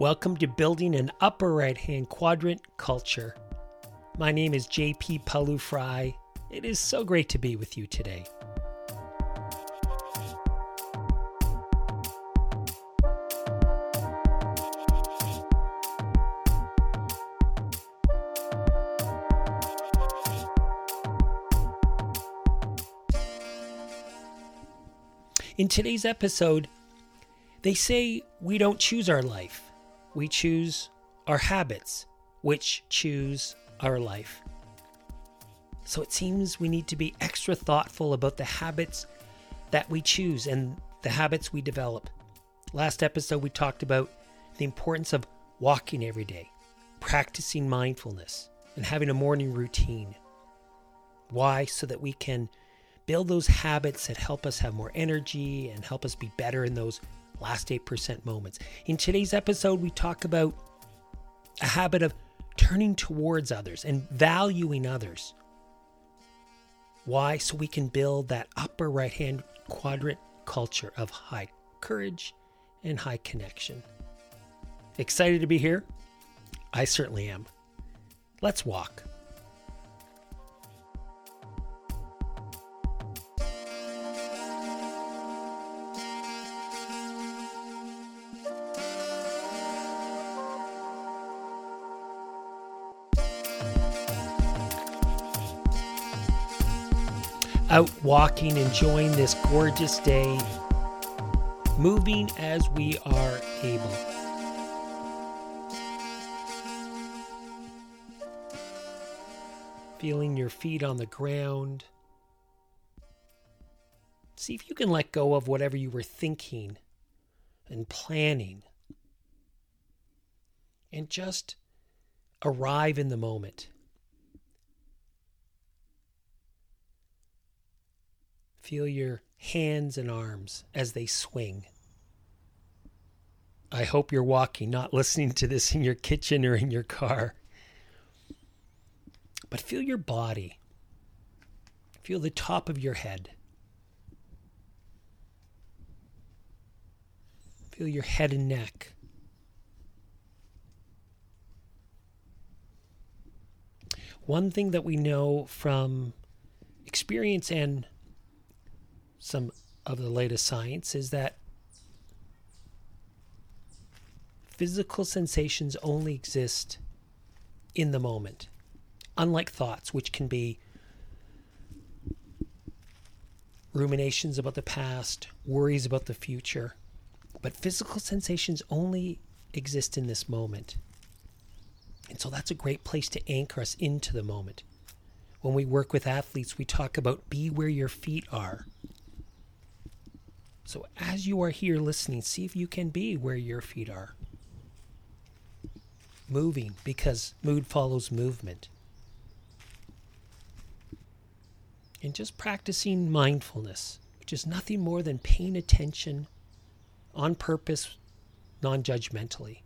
Welcome to Building an Upper Right Hand Quadrant Culture. My name is JP Pawliw-Fry. It is so great to be with you today. In today's episode, they say we don't choose our life we choose our habits, which choose our life. So it seems we need to be extra thoughtful about the habits that we choose and the habits we develop. Last episode, we talked about the importance of walking every day, practicing mindfulness, and having a morning routine. Why? So that we can build those habits that help us have more energy and help us be better in those last 8% moments. In today's episode, we talk about a habit of turning towards others and valuing others. Why? So we can build that upper right hand quadrant culture of high courage and high connection. Excited to be here? I certainly am. Let's walk. Out walking, enjoying this gorgeous day, moving as we are able. Feeling your feet on the ground. See if you can let go of whatever you were thinking and planning. And just arrive in the moment. Feel your hands and arms as they swing. I hope you're walking, not listening to this in your kitchen or in your car. But feel your body. Feel the top of your head. Feel your head and neck. One thing that we know from experience and some of the latest science is that physical sensations only exist in the moment, unlike thoughts, which can be ruminations about the past, worries about the future. But physical sensations only exist in this moment. And so that's a great place to anchor us into the moment. When we work with athletes, we talk about be where your feet are. So as you are here listening, see if you can be where your feet are. Moving, because mood follows movement. And just practicing mindfulness, which is nothing more than paying attention on purpose, non judgmentally.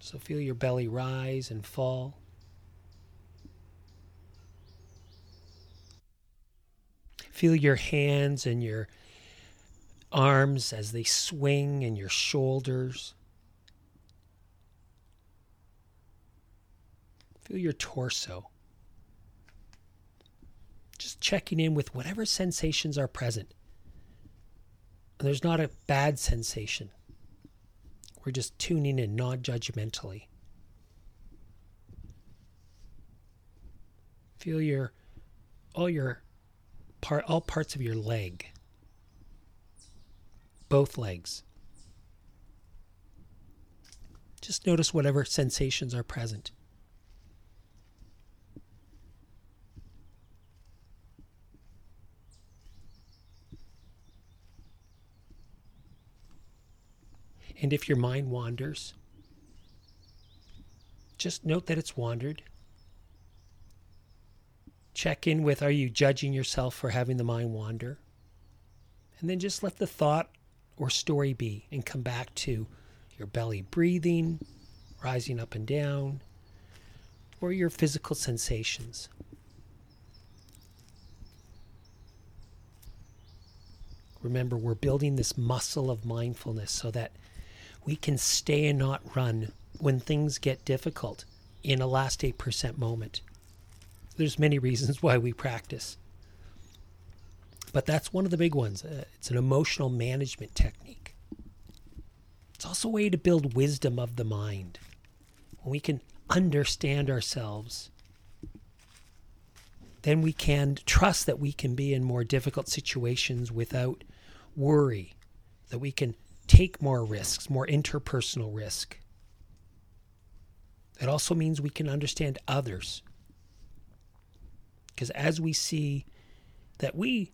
So feel your belly rise and fall. Feel your hands and your arms as they swing and your shoulders. Feel your torso. Just checking in with whatever sensations are present. there's not a bad sensation. We're just tuning in non judgmentally. Feel your all your part all parts of your leg. Both legs. Just notice whatever sensations are present. And if your mind wanders, just note that it's wandered Check in with are you judging yourself for having the mind wander? And then just let the thought or story be and come back to your belly breathing, rising up and down, or your physical sensations. Remember, we're building this muscle of mindfulness so that we can stay and not run when things get difficult in a last 8% moment. There's many reasons why we practice. But that's one of the big ones. Uh, it's an emotional management technique. It's also a way to build wisdom of the mind. When we can understand ourselves, then we can trust that we can be in more difficult situations without worry, that we can take more risks, more interpersonal risk. It also means we can understand others. Because as we see that we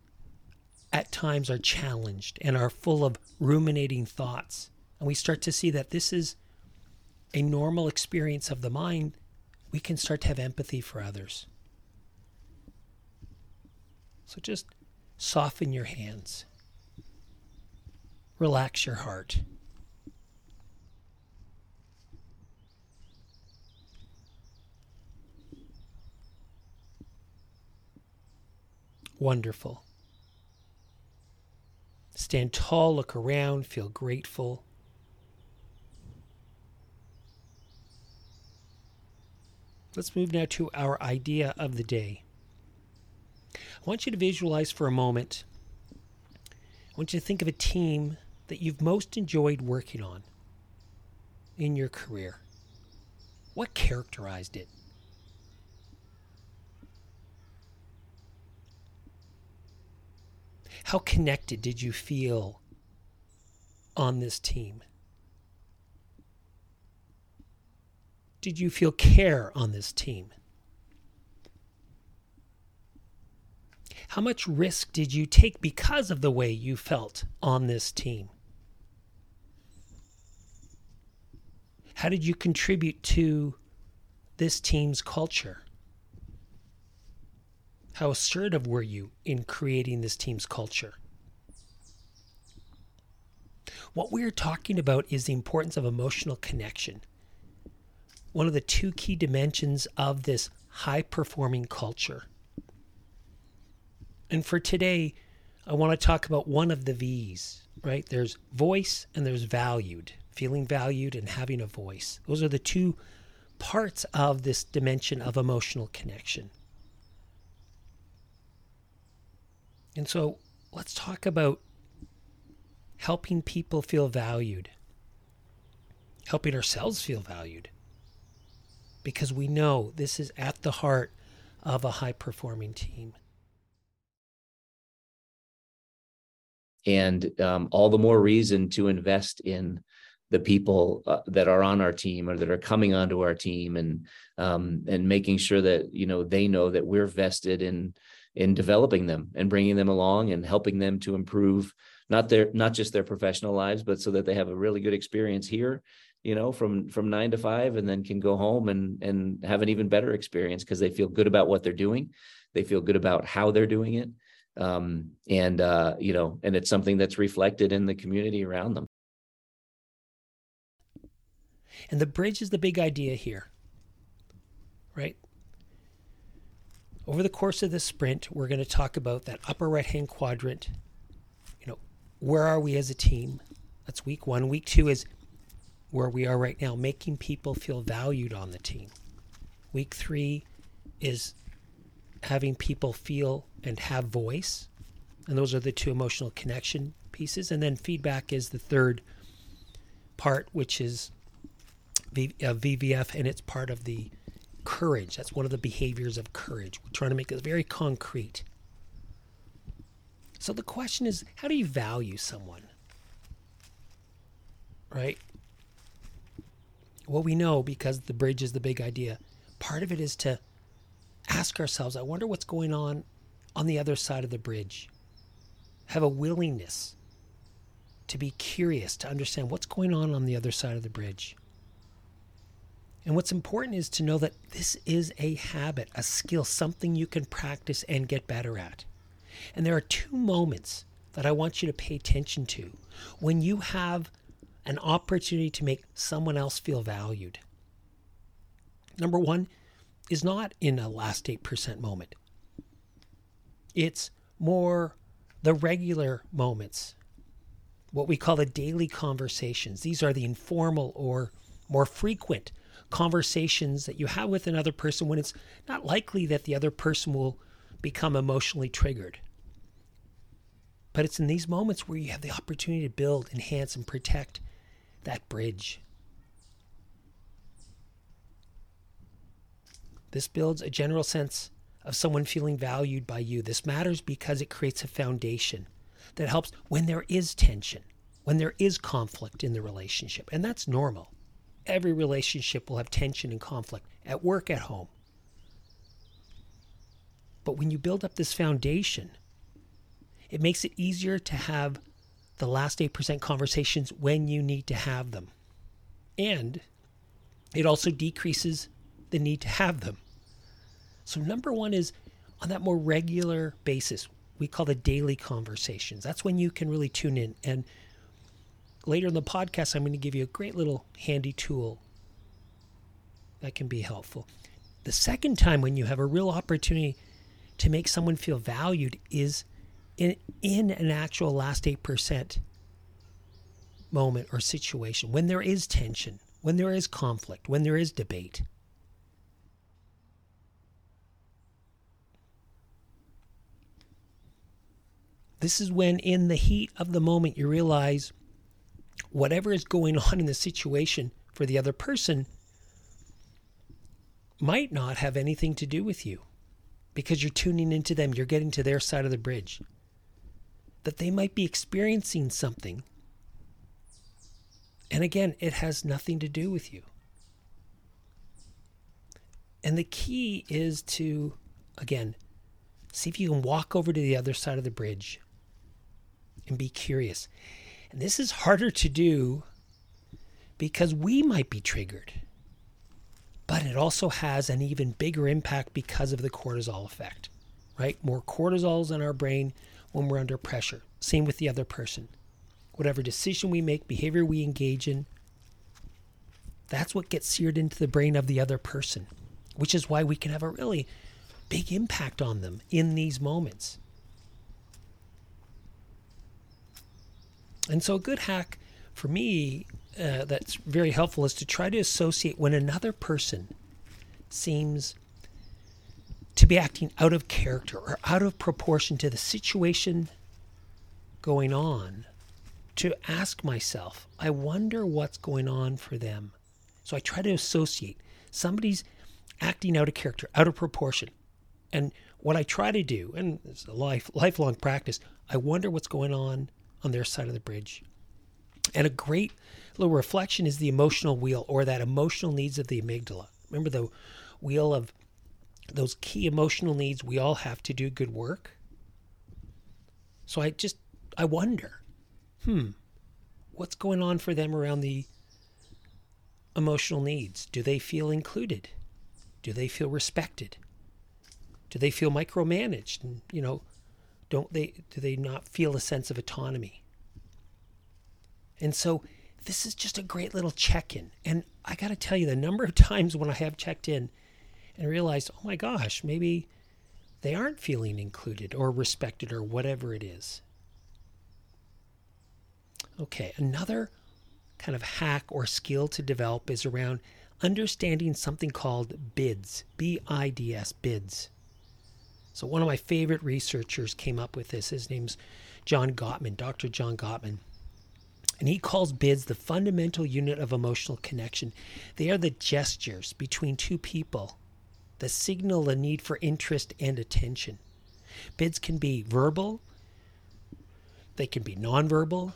at times are challenged and are full of ruminating thoughts, and we start to see that this is a normal experience of the mind, we can start to have empathy for others. So just soften your hands, relax your heart. Wonderful. Stand tall, look around, feel grateful. Let's move now to our idea of the day. I want you to visualize for a moment. I want you to think of a team that you've most enjoyed working on in your career. What characterized it? How connected did you feel on this team? Did you feel care on this team? How much risk did you take because of the way you felt on this team? How did you contribute to this team's culture? How assertive were you in creating this team's culture? What we're talking about is the importance of emotional connection. One of the two key dimensions of this high performing culture. And for today, I want to talk about one of the V's, right? There's voice and there's valued, feeling valued and having a voice. Those are the two parts of this dimension of emotional connection. And so let's talk about helping people feel valued, helping ourselves feel valued, because we know this is at the heart of a high performing team. And um, all the more reason to invest in the people uh, that are on our team or that are coming onto our team and um, and making sure that you know they know that we're vested in in developing them and bringing them along and helping them to improve not their not just their professional lives but so that they have a really good experience here you know from from 9 to 5 and then can go home and and have an even better experience because they feel good about what they're doing. They feel good about how they're doing it. Um, and uh, you know and it's something that's reflected in the community around them. And the bridge is the big idea here right over the course of this sprint, we're going to talk about that upper right hand quadrant. You know, where are we as a team? That's week one. Week two is where we are right now, making people feel valued on the team. Week three is having people feel and have voice. And those are the two emotional connection pieces. And then feedback is the third part, which is v, uh, VVF, and it's part of the courage. That's one of the behaviors of courage. We're trying to make this very concrete. So the question is how do you value someone? Right? Well, we know because the bridge is the big idea. Part of it is to ask ourselves, I wonder what's going on on the other side of the bridge. Have a willingness to be curious, to understand what's going on on the other side of the bridge. And what's important is to know that this is a habit, a skill, something you can practice and get better at. And there are two moments that I want you to pay attention to when you have an opportunity to make someone else feel valued. Number one is not in a last 8% moment, it's more the regular moments, what we call the daily conversations. These are the informal or more frequent conversations that you have with another person when it's not likely that the other person will become emotionally triggered. But it's in these moments where you have the opportunity to build, enhance, and protect that bridge. This builds a general sense of someone feeling valued by you. This matters because it creates a foundation that helps when there is tension, when there is conflict in the relationship. And that's normal. Every relationship will have tension and conflict at work, at home. But when you build up this foundation, it makes it easier to have the last 8% conversations when you need to have them. And it also decreases the need to have them. So, number one is on that more regular basis, we call the daily conversations. That's when you can really tune in. And later in the podcast, I'm going to give you a great little handy tool that can be helpful. The second time when you have a real opportunity to make someone feel valued is in, in an actual last 8% moment or situation, when there is tension, when there is conflict, when there is debate. This is when, in the heat of the moment, you realize whatever is going on in the situation for the other person might not have anything to do with you because you're tuning into them, you're getting to their side of the bridge. That they might be experiencing something. And again, it has nothing to do with you. And the key is to, again, see if you can walk over to the other side of the bridge and be curious. And this is harder to do because we might be triggered. But it also has an even bigger impact because of the cortisol effect, right? More cortisols in our brain when we're under pressure. Same with the other person. Whatever decision we make, behavior we engage in, that's what gets seared into the brain of the other person, which is why we can have a really big impact on them in these moments. And so, a good hack for me uh, that's very helpful is to try to associate when another person seems to be acting out of character or out of proportion to the situation going on, to ask myself, I wonder what's going on for them. So I try to associate somebody's acting out of character, out of proportion. And what I try to do, and it's a life lifelong practice, I wonder what's going on on their side of the bridge. And a great little reflection is the emotional wheel or that emotional needs of the amygdala. Remember the wheel of those key emotional needs we all have to do good work? So I just I wonder, hmm, what's going on for them around the emotional needs? Do they feel included? Do they feel respected? Do they feel micromanaged? And you know, don't they do they not feel a sense of autonomy? And so this is just a great little check-in. And I got to tell you the number of times when I have checked in and realized, "Oh my gosh, maybe they aren't feeling included or respected or whatever it is." Okay, another kind of hack or skill to develop is around understanding something called BIDS, B I D S, BIDS. So one of my favorite researchers came up with this. His name's John Gottman, Dr. John Gottman. And he calls bids the fundamental unit of emotional connection. They are the gestures between two people that signal a need for interest and attention. Bids can be verbal, they can be nonverbal,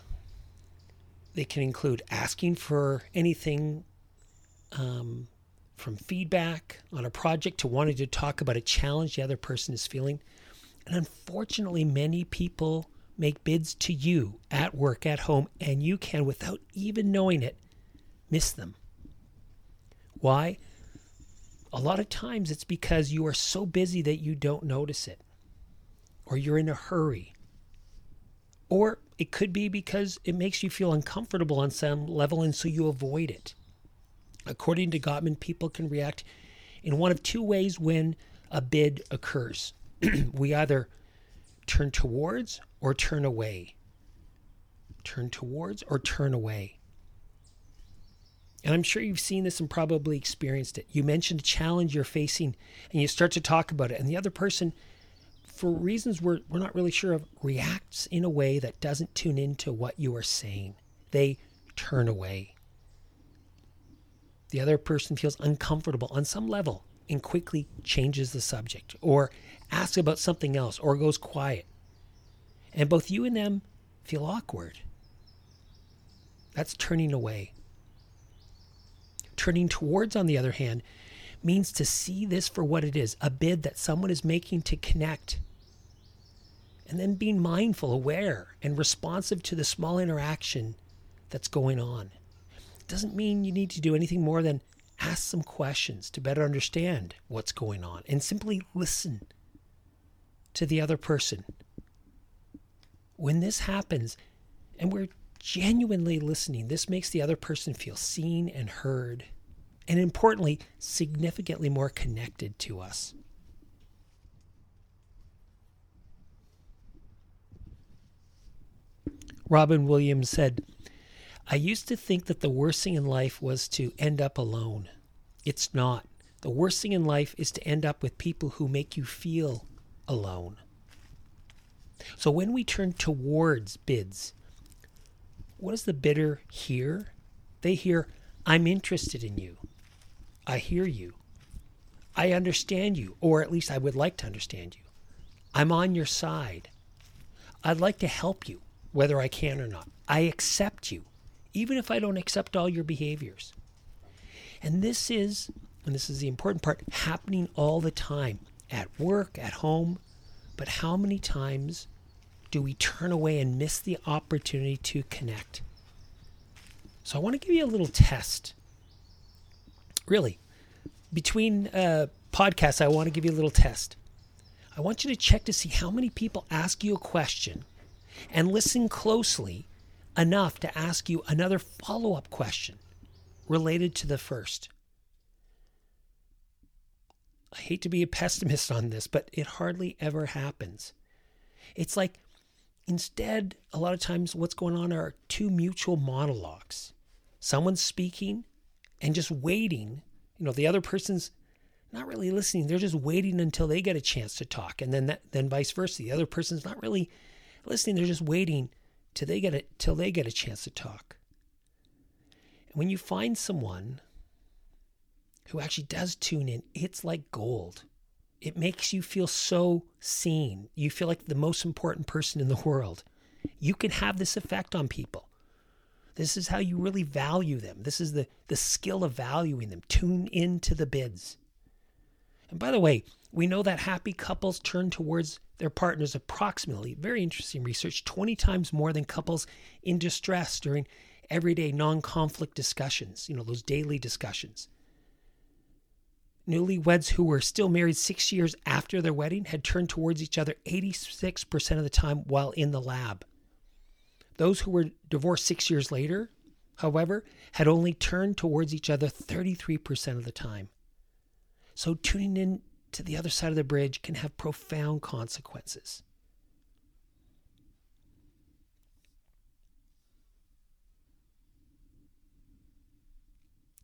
they can include asking for anything um, from feedback on a project to wanting to talk about a challenge the other person is feeling. And unfortunately, many people make bids to you at work, at home, and you can, without even knowing it, miss them. Why? A lot of times it's because you are so busy that you don't notice it, or you're in a hurry, or it could be because it makes you feel uncomfortable on some level, and so you avoid it. According to Gottman, people can react in one of two ways when a bid occurs. we either turn towards or turn away. Turn towards or turn away. And I'm sure you've seen this and probably experienced it. You mentioned a challenge you're facing and you start to talk about it, and the other person, for reasons we're, we're not really sure of, reacts in a way that doesn't tune into what you are saying. They turn away. The other person feels uncomfortable on some level and quickly changes the subject or asks about something else or goes quiet. And both you and them feel awkward. That's turning away. Turning towards, on the other hand, means to see this for what it is a bid that someone is making to connect. And then being mindful, aware, and responsive to the small interaction that's going on. Doesn't mean you need to do anything more than ask some questions to better understand what's going on and simply listen to the other person. When this happens, and we're genuinely listening, this makes the other person feel seen and heard, and importantly, significantly more connected to us. Robin Williams said, I used to think that the worst thing in life was to end up alone. It's not. The worst thing in life is to end up with people who make you feel alone. So when we turn towards bids, what does the bidder hear? They hear, I'm interested in you. I hear you. I understand you, or at least I would like to understand you. I'm on your side. I'd like to help you, whether I can or not. I accept you, even if I don't accept all your behaviors. And this is, and this is the important part, happening all the time at work, at home. But how many times do we turn away and miss the opportunity to connect? So I want to give you a little test. Really, between uh, podcasts, I want to give you a little test. I want you to check to see how many people ask you a question and listen closely enough to ask you another follow up question related to the first. I hate to be a pessimist on this, but it hardly ever happens. It's like instead, a lot of times, what's going on are two mutual monologues. Someone's speaking and just waiting. You know, the other person's not really listening. They're just waiting until they get a chance to talk. And then that, then vice versa. The other person's not really listening. They're just waiting till they get it till they get a chance to talk. And when you find someone who actually does tune in, it's like gold. It makes you feel so seen. You feel like the most important person in the world. You can have this effect on people. This is how you really value them. This is the, the skill of valuing them. Tune into the bids. And by the way, we know that happy couples turn towards their partners approximately, very interesting research, 20 times more than couples in distress during everyday non conflict discussions, you know, those daily discussions. Newlyweds who were still married six years after their wedding had turned towards each other 86% of the time while in the lab. Those who were divorced six years later, however, had only turned towards each other 33% of the time. So tuning in to the other side of the bridge can have profound consequences.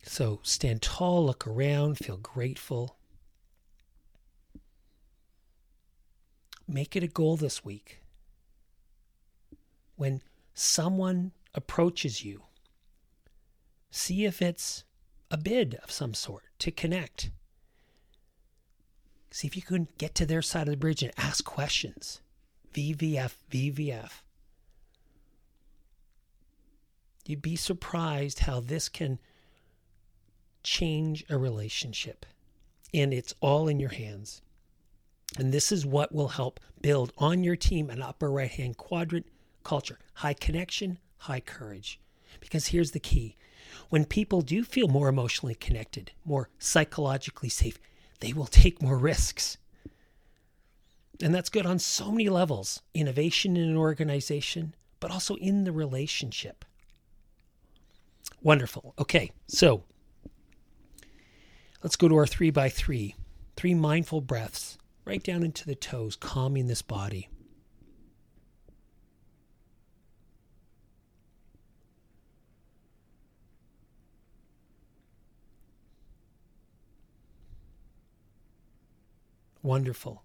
So stand tall, look around, feel grateful. Make it a goal this week. When someone approaches you, see if it's a bid of some sort to connect. See if you can get to their side of the bridge and ask questions. VVF, VVF. You'd be surprised how this can change a relationship. And it's all in your hands. And this is what will help build on your team an upper right hand quadrant culture high connection, high courage. Because here's the key when people do feel more emotionally connected, more psychologically safe, they will take more risks. And that's good on so many levels innovation in an organization, but also in the relationship. Wonderful. Okay, so let's go to our three by three. Three mindful breaths right down into the toes, calming this body. Wonderful.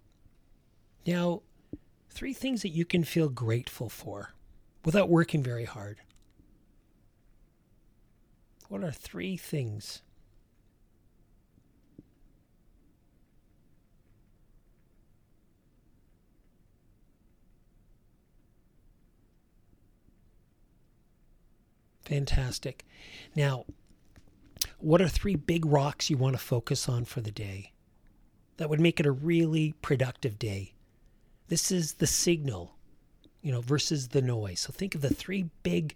Now, three things that you can feel grateful for without working very hard. What are three things? Fantastic. Now, what are three big rocks you want to focus on for the day? That would make it a really productive day. This is the signal, you know, versus the noise. So think of the three big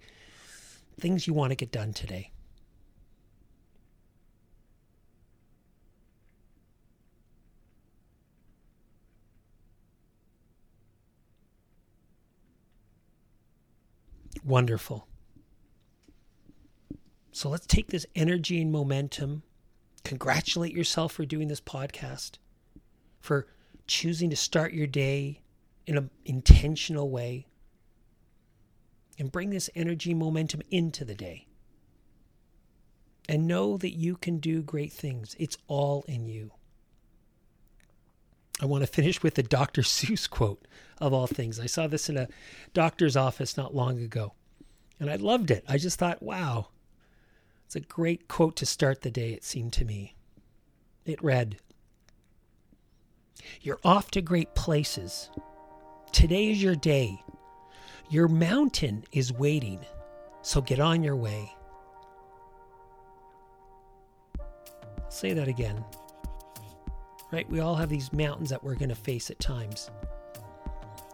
things you want to get done today. Wonderful. So let's take this energy and momentum. Congratulate yourself for doing this podcast, for choosing to start your day in an intentional way, and bring this energy momentum into the day. And know that you can do great things. It's all in you. I want to finish with a Dr. Seuss quote of all things. I saw this in a doctor's office not long ago, and I loved it. I just thought, wow, it's a great quote to start the day, it seemed to me. It read You're off to great places. Today is your day. Your mountain is waiting, so get on your way. Say that again. Right? We all have these mountains that we're going to face at times.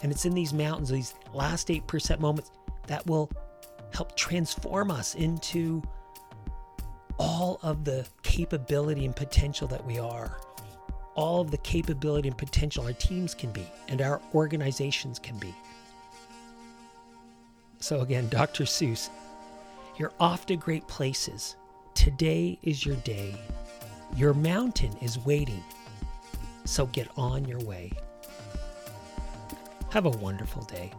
And it's in these mountains, these last 8% moments, that will help transform us into all of the capability and potential that we are, all of the capability and potential our teams can be and our organizations can be. So, again, Dr. Seuss, you're off to great places. Today is your day. Your mountain is waiting. So get on your way. Have a wonderful day.